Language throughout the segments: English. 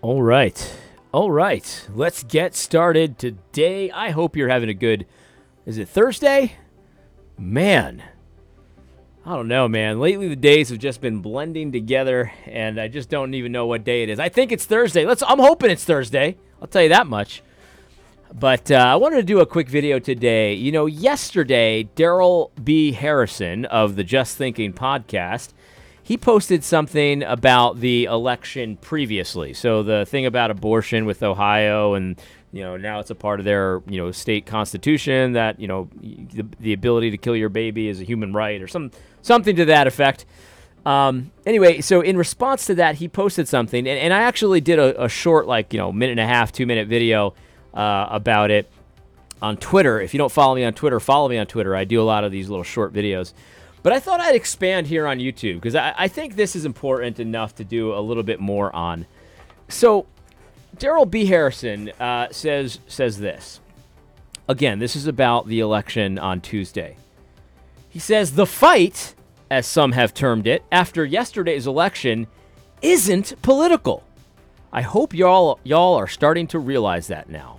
All right. All right. Let's get started today. I hope you're having a good Is it Thursday? Man. I don't know, man. Lately the days have just been blending together and I just don't even know what day it is. I think it's Thursday. Let's I'm hoping it's Thursday. I'll tell you that much. But uh, I wanted to do a quick video today. You know, yesterday, Darrell B. Harrison of the Just Thinking podcast he posted something about the election previously. So the thing about abortion with Ohio and you know now it's a part of their you know state constitution that you know the, the ability to kill your baby is a human right or some something to that effect. Um, anyway, so in response to that, he posted something, and, and I actually did a, a, short, like you know, minute and a half, two minute video uh, about it on Twitter. If you don't follow me on Twitter, follow me on Twitter. I do a lot of these little short videos. But I thought I'd expand here on YouTube because I, I, think this is important enough to do a little bit more on. So, Darrell B. Harrison uh, says says this. Again, this is about the election on Tuesday. He says the fight, as some have termed it, after yesterday's election, isn't political. I hope y'all y'all are starting to realize that now.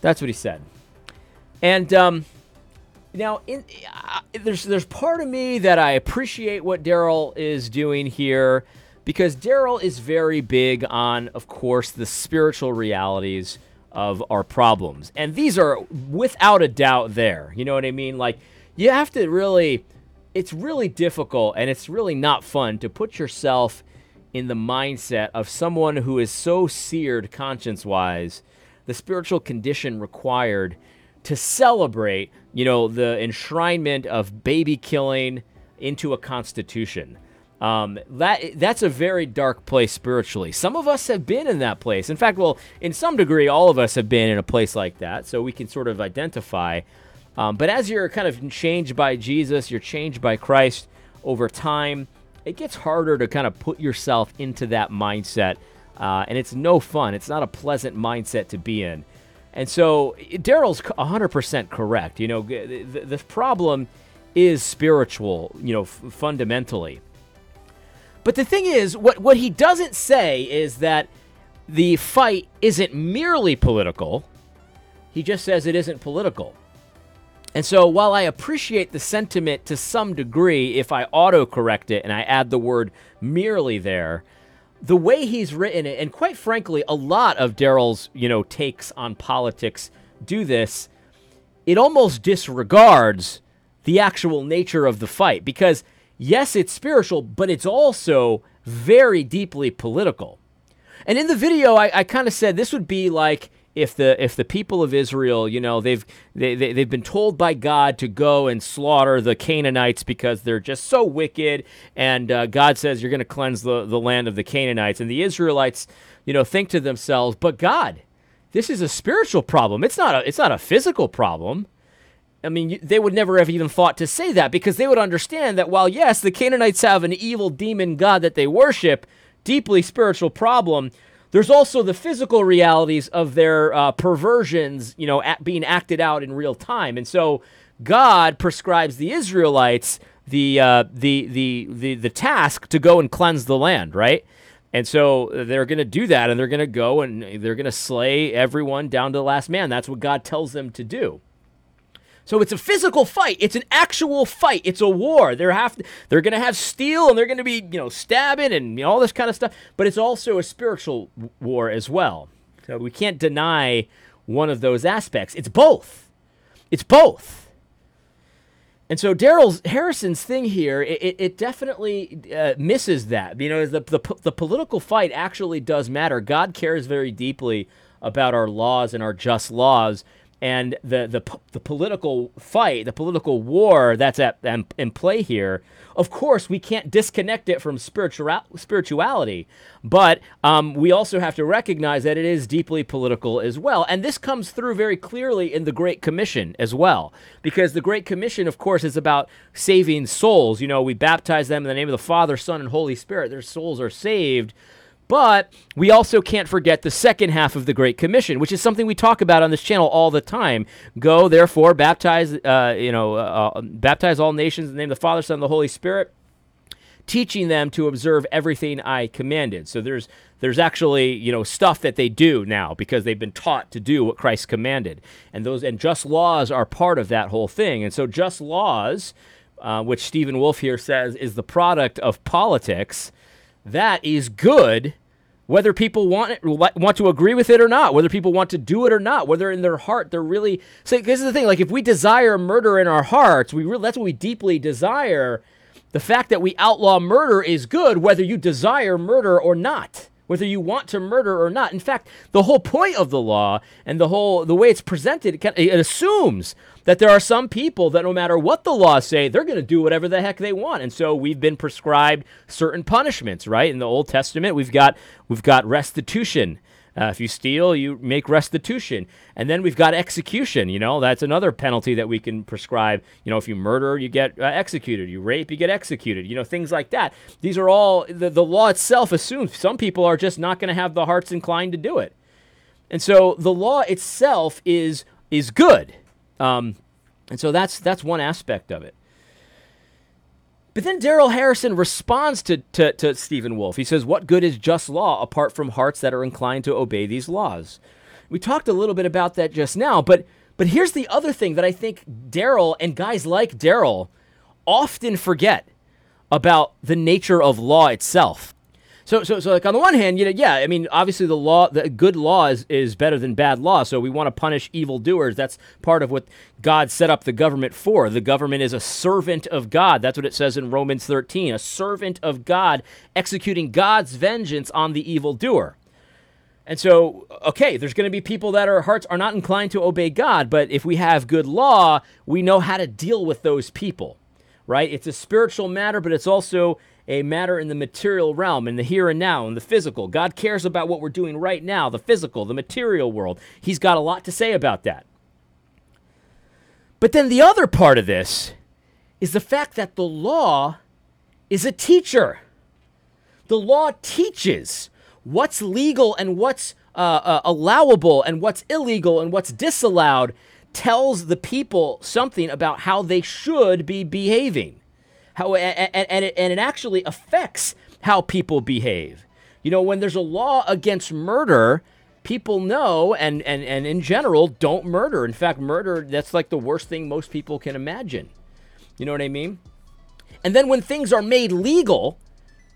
That's what he said. And um, now, in, uh, there's there's part of me that I appreciate what Darrell is doing here because Darrell is very big on, of course, the spiritual realities of our problems, and these are without a doubt there. You know what I mean? Like you have to really, it's really difficult and it's really not fun to put yourself in the mindset of someone who is so seared conscience-wise, the spiritual condition required to celebrate, you know, the enshrinement of baby killing into a constitution. Um, that that's a very dark place spiritually. Some of us have been in that place. In fact, well, in some degree, all of us have been in a place like that, so we can sort of identify. Um, but as you're kind of changed by Jesus, you're changed by Christ over time. It gets harder to kind of put yourself into that mindset, uh, and it's no fun. It's not a pleasant mindset to be in. And so Darrell's 100% correct. You know, the, the problem is spiritual, you know, f- fundamentally. But the thing is, what, what he doesn't say is that the fight isn't merely political. He just says it isn't political. And so while I appreciate the sentiment to some degree, if I autocorrect it and I add the word merely there, the way he's written it, and quite frankly, a lot of Darrell's you know takes on politics do this. It almost disregards the actual nature of the fight because yes, it's spiritual, but it's also very deeply political. And in the video, I, I kind of said this would be like if the if the people of Israel, you know, they've they, they they've been told by God to go and slaughter the Canaanites because they're just so wicked, and uh, God says you're going to cleanse the the land of the Canaanites, and the Israelites, you know, think to themselves, but God, this is a spiritual problem. It's not a it's not a physical problem. I mean, they would never have even thought to say that because they would understand that while yes, the Canaanites have an evil demon god that they worship, deeply spiritual problem there's also the physical realities of their uh, perversions, you know, at being acted out in real time. And so God prescribes the Israelites the, uh, the, the, the, the task to go and cleanse the land, right? And so they're going to do that, and they're going to go and they're going to slay everyone down to the last man. That's what God tells them to do. So it's a physical fight. It's an actual fight. It's a war. They're have they're going to have steel and they're going to be you know stabbing and you know, all this kind of stuff. But it's also a spiritual war as well. So we can't deny one of those aspects. It's both. It's both. And so Darrell's Harrison's thing here, it, it definitely uh, misses that. You know, the, the the political fight actually does matter. God cares very deeply about our laws and our just laws and the, the the political fight, the political war that's at in, play here. Of course, we can't disconnect it from spiritual spirituality, but um, we also have to recognize that it is deeply political as well. And this comes through very clearly in the Great Commission as well, because the Great Commission, of course, is about saving souls. You know, we baptize them in the name of the Father, Son, and Holy Spirit. Their souls are saved but we also can't forget the second half of the Great Commission, which is something we talk about on this channel all the time. Go, therefore, baptize, uh, you know, uh, uh, baptize all nations in the name of the Father, Son, and the Holy Spirit teaching them to observe everything I commanded. So there's there's actually you know stuff that they do now because they've been taught to do what Christ commanded, and those and just laws are part of that whole thing. And so just laws, uh, which Stephen Wolfe here says is the product of politics, that is good whether people want it, want to agree with it or not, whether people want to do it or not, whether in their heart they're really. This is the thing. Like if we desire murder in our hearts, we really, that's what we deeply desire. The fact that we outlaw murder is good, whether you desire murder or not whether you want to murder or not. In fact, the whole point of the law and the whole the way it's presented, it, it assumes that there are some people that no matter what the laws say, they're going to do whatever the heck they want. And so we've been prescribed certain punishments, right? In the Old Testament, we've got we've got restitution. Uh, if you steal, you make restitution. And then we've got execution. You know, that's another penalty that we can prescribe. You know, if you murder, you get uh, executed. You rape, you get executed. You know, things like that. These are all, the, the law itself assumes some people are just not going to have the hearts inclined to do it. And so the law itself is is good. Um, and so that's that's one aspect of it. But then Darrell Harrison responds to, to, to Stephen Wolfe. He says, What good is just law apart from hearts that are inclined to obey these laws? We talked a little bit about that just now, but but here's the other thing that I think Darrell and guys like Darrell often forget about the nature of law itself. So, so, so, like on the one hand, you know, yeah, I mean, obviously the law, the good law is, is better than bad law. So we want to punish evildoers. That's part of what God set up the government for. The government is a servant of God. That's what it says in Romans 13, a servant of God executing God's vengeance on the evildoer. And so, okay, there's going to be people that our hearts are not inclined to obey God, but if we have good law, we know how to deal with those people, right? It's a spiritual matter, but it's also a matter in the material realm, in the here and now, in the physical. God cares about what we're doing right now, the physical, the material world. He's got a lot to say about that. But then the other part of this is the fact that the law is a teacher. The law teaches what's legal and what's uh, uh, allowable and what's illegal and what's disallowed, tells the people something about how they should be behaving how and, and, it, and it actually affects how people behave. You know, when there's a law against murder, people know and, and, and in general don't murder. In fact, murder, that's like the worst thing most people can imagine. You know what I mean? And then when things are made legal,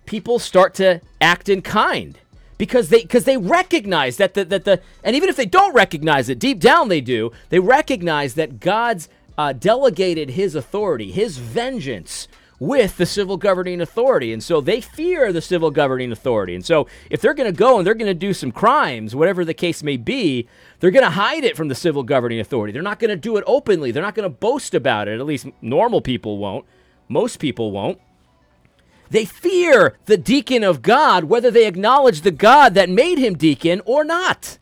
people start to act in kind because they because they recognize that the that the and even if they don't recognize it deep down they do they recognize that God's uh, delegated His authority, His vengeance with the civil governing authority. And so they fear the civil governing authority. And so if they're going to go and they're going to do some crimes, whatever the case may be, they're going to hide it from the civil governing authority. They're not going to do it openly. They're not going to boast about it. At least normal people won't. Most people won't. They fear the deacon of God, whether they acknowledge the God that made him deacon or not.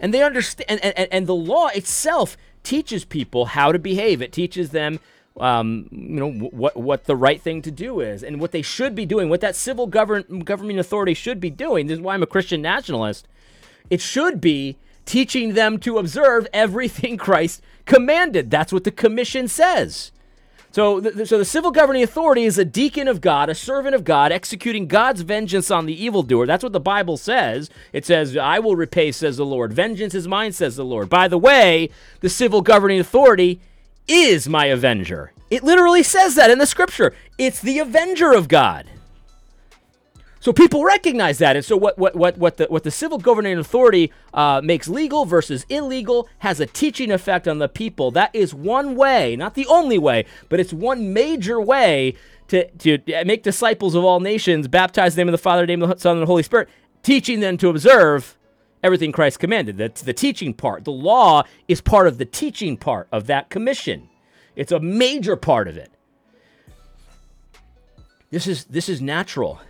And they understand, and, and, and the law itself teaches people how to behave. It teaches them um, you know what what the right thing to do is and what they should be doing, what that civil govern governing authority should be doing. This is why I'm a Christian nationalist. It should be teaching them to observe everything Christ commanded. That's what the commission says. So, the, so the civil governing authority is a deacon of God, a servant of God, executing God's vengeance on the evildoer. That's what the Bible says. It says, "I will repay," says the Lord. "Vengeance is mine," says the Lord. By the way, the civil governing authority is my avenger. It literally says that in the scripture. It's the avenger of God. So people recognize that, and so what what what what the what the civil governing authority uh, makes legal versus illegal has a teaching effect on the people. That is one way, not the only way, but it's one major way to to make disciples of all nations, baptize in the name of the Father, name of the Son, and the Holy Spirit, teaching them to observe everything Christ commanded. That's the teaching part. The law is part of the teaching part of that commission. It's a major part of it. This is this is natural.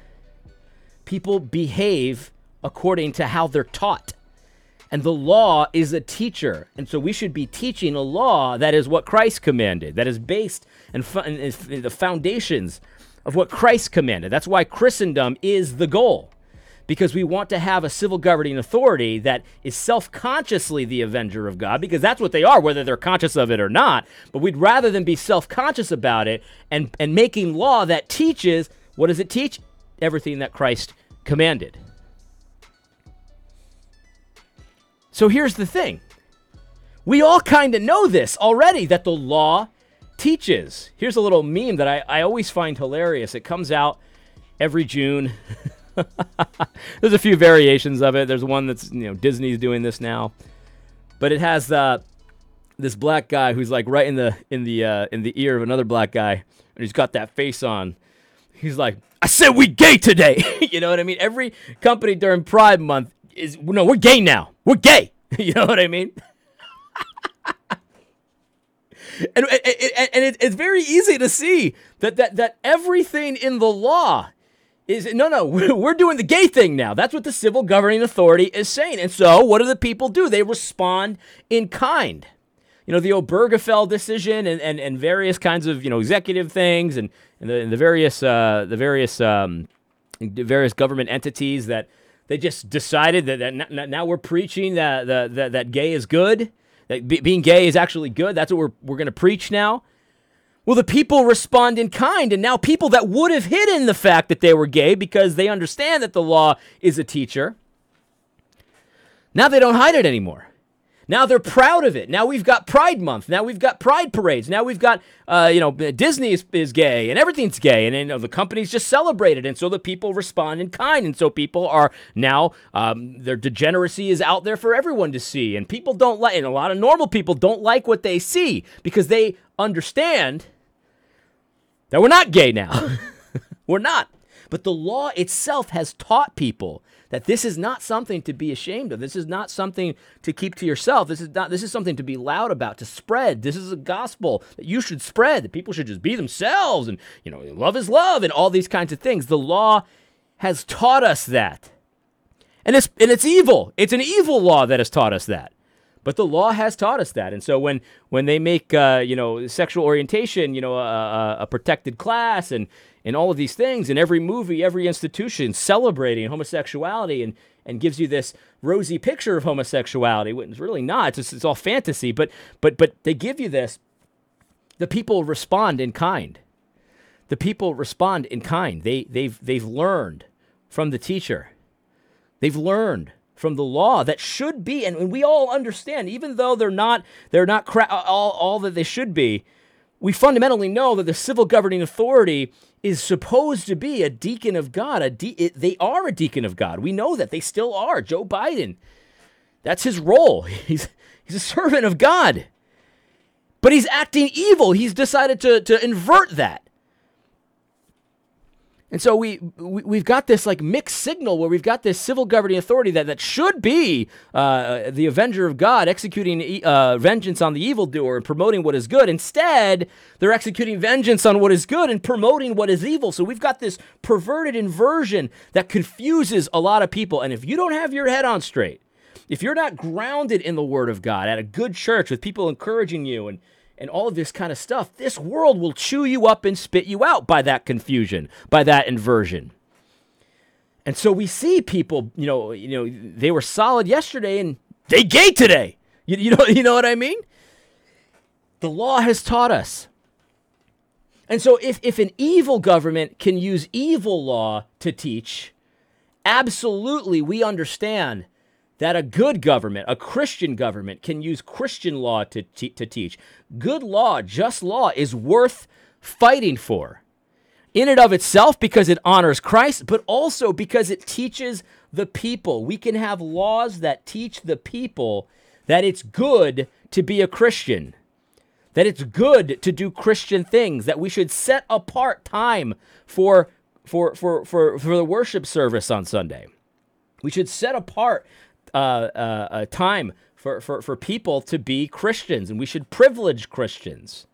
People behave according to how they're taught. And the law is a teacher. And so we should be teaching a law that is what Christ commanded, that is based and, the foundations of what Christ commanded. That's why Christendom is the goal because we want to have a civil governing authority that is self consciously the avenger of God, because that's what they are, whether they're conscious of it or not. But we'd rather than be self conscious about it and, and making law that teaches What does it teach? Everything that Christ commanded. So here's the thing we all kind of know this already that the law teaches. Here's a little meme that I, I always find hilarious. It comes out every June. There's a few variations of it. There's one that's, you know, Disney's doing this now. But it has uh, this black guy who's like right in the in the uh, in the ear of another black guy, and he's got that face on. He's like, "I said we gay today." you know what I mean? Every company during Pride Month is no, we're gay now. We're gay. you know what I mean? and, and, and it's very easy to see that, that, that everything in the law is no, no, we're doing the gay thing now. That's what the civil governing authority is saying. And so, what do the people do? They respond in kind. You know, the Obergefell decision and, and, and various kinds of, you know, executive things and, and, the, and the various, uh, the various, um, various government entities that they just decided that, that now we're preaching that, that, that, that gay is good that being gay is actually good. That's what we're, we're going to preach now. Well, the people respond in kind, and now people that would have hidden the fact that they were gay because they understand that the law is a teacher, now they don't hide it anymore. Now they're proud of it. Now we've got Pride Month. Now we've got Pride parades. Now we've got, uh, you know, Disney is, is gay and everything's gay, and you know, the companies just celebrate it, and so the people respond in kind, and so people are now um, their degeneracy is out there for everyone to see, and people don't like, and a lot of normal people don't like what they see because they understand that we're not gay now. we're not. But the law itself has taught people that this is not something to be ashamed of. This is not something to keep to yourself. This is not this is something to be loud about, to spread. This is a gospel that you should spread. That people should just be themselves and, you know, love is love and all these kinds of things. The law has taught us that. And it's and it's evil. It's an evil law that has taught us that. But the law has taught us that, and so when when they make uh, you know sexual orientation you know a, a, protected class and and all of these things in every movie, every institution celebrating homosexuality and and gives you this rosy picture of homosexuality. When it's really not. It's, just, it's all fantasy. But but but they give you this. The people respond in kind. The people respond in kind. They they've they've learned from the teacher. They've learned from the law that should be, and we all understand, even though they're not they're not cra- all, all that they should be, we fundamentally know that the civil governing authority is supposed to be a deacon of God. A de- it, they are a deacon of God. We know that they still are. Joe Biden, that's his role. He's he's a servant of God, but he's acting evil. He's decided to to invert that. And so we, we have got this like mixed signal where we've got this civil governing authority that, that should be uh, the avenger of God, executing uh, vengeance on the evildoer and promoting what is good. Instead, they're executing vengeance on what is good and promoting what is evil. So we've got this perverted inversion that confuses a lot of people. And if you don't have your head on straight, if you're not grounded in the Word of God at a good church with people encouraging you and and all of this kind of stuff, this world will chew you up and spit you out by that confusion, by that inversion. And so we see people, you know, you know, they were solid yesterday and they gay today. You, you know, you know what I mean? The law has taught us. And so if, if an evil government can use evil law to teach, absolutely we understand that a good government, a Christian government, can use Christian law to, to teach. Good law, just law, is worth fighting for. In and of itself, because it honors Christ, but also because it teaches the people. We can have laws that teach the people that it's good to be a Christian, that it's good to do Christian things, that we should set apart time for, for, for, for, for the worship service on Sunday. We should set apart uh, uh, time for, for, for people to be Christians, and we should privilege Christians.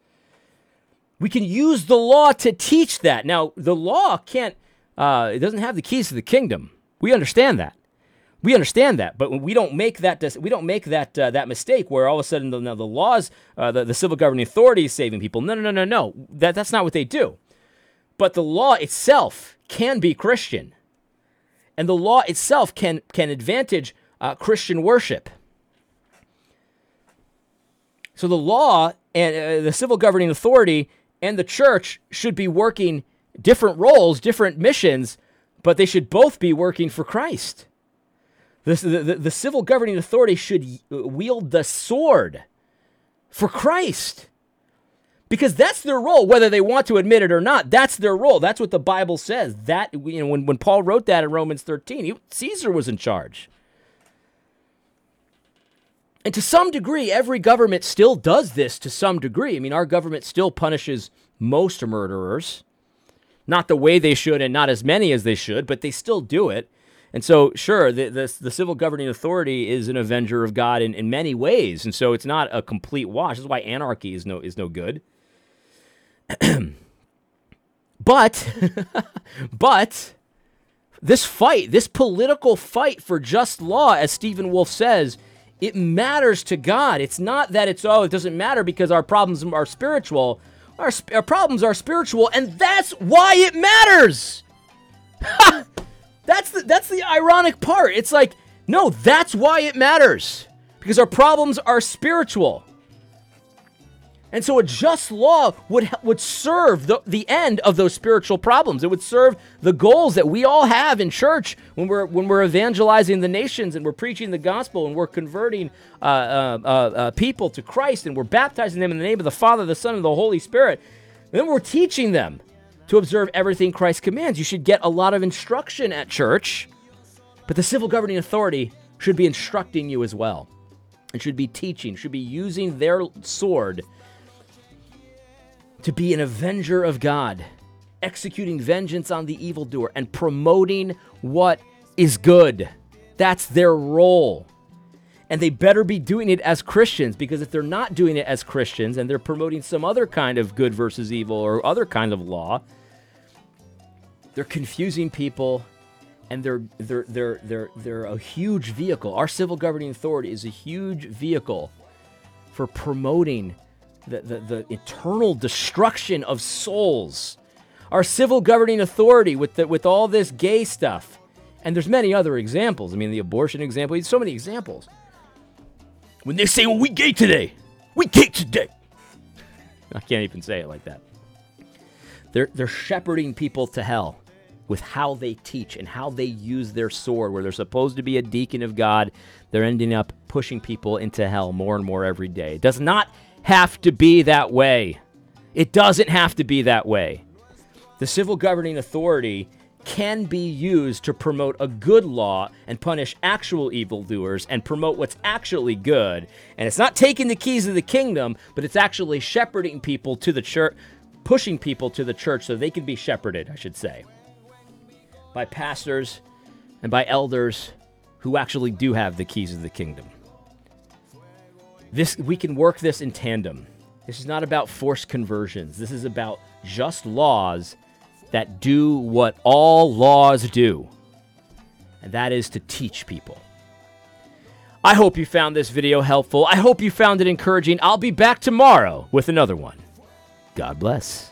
We can use the law to teach that. Now, the law can't, uh, it doesn't have the keys to the kingdom. We understand that. We understand that, but we don't make that we don't make that uh, that mistake where all of a sudden the, the laws, uh, the, the civil governing authority is saving people. No, no, no, no, no. That that's not what they do. But the law itself can be Christian, and the law itself can can advantage uh, Christian worship. So the law and uh, the civil governing authority and the church should be working different roles, different missions, but they should both be working for Christ. The, the, the civil governing authority should wield the sword for Christ. Because that's their role, whether they want to admit it or not. That's their role. That's what the Bible says. That you know, when, when Paul wrote that in Romans 13, he, Caesar was in charge. And to some degree, every government still does this to some degree. I mean, our government still punishes most murderers. Not the way they should and not as many as they should, but they still do it. And so, sure, the, the, the, civil governing authority is an avenger of God in, in many ways. And so it's not a complete wash. This is why anarchy is no, is no good. but, but, this fight, this political fight for just law, as Stephen Wolfe says, it matters to God. It's not that it's, oh, it doesn't matter because our problems are spiritual. Our, our problems are spiritual, and that's why it matters. that's the that's the ironic part. It's like, no, that's why it matters. Because our problems are spiritual. And so a just law would would serve the, the end of those spiritual problems. It would serve the goals that we all have in church when we're when we're evangelizing the nations and we're preaching the gospel and we're converting uh, uh, uh, uh, people to Christ and we're baptizing them in the name of the Father, the Son, and the Holy Spirit. And then we're teaching them to observe everything Christ commands. You should get a lot of instruction at church, but the civil governing authority should be instructing you as well and should be teaching, should be using their sword to be an avenger of God, executing vengeance on the evildoer, and promoting what is good. That's their role. And they better be doing it as Christians because if they're not doing it as Christians and they're promoting some other kind of good versus evil or other kind of law, they're confusing people and they're they're they're they're they're a huge vehicle. Our civil governing authority is a huge vehicle for promoting the, the, the eternal destruction of souls. Our civil governing authority with, the, with all this gay stuff. And there's many other examples. I mean, the abortion example, so many examples. When they say, well, we gay today, we gay today. I can't even say it like that. They're, they're shepherding people to hell with how they teach and how they use their sword, where they're supposed to be a deacon of God. They're ending up pushing people into hell more and more every day. It does not have to be that way. It doesn't have to be that way. The civil governing authority can be used to promote a good law and punish actual evildoers and promote what's actually good. And it's not taking the keys of the kingdom, but it's actually shepherding people to the church, pushing people to the church so they can be shepherded, I should say, by pastors and by elders who actually do have the keys of the kingdom. This we can work this in tandem. This is not about forced conversions. This is about just laws that do what all laws do. And that is to teach people. I hope you found this video helpful. I hope you found it encouraging. I'll be back tomorrow with another one. God bless.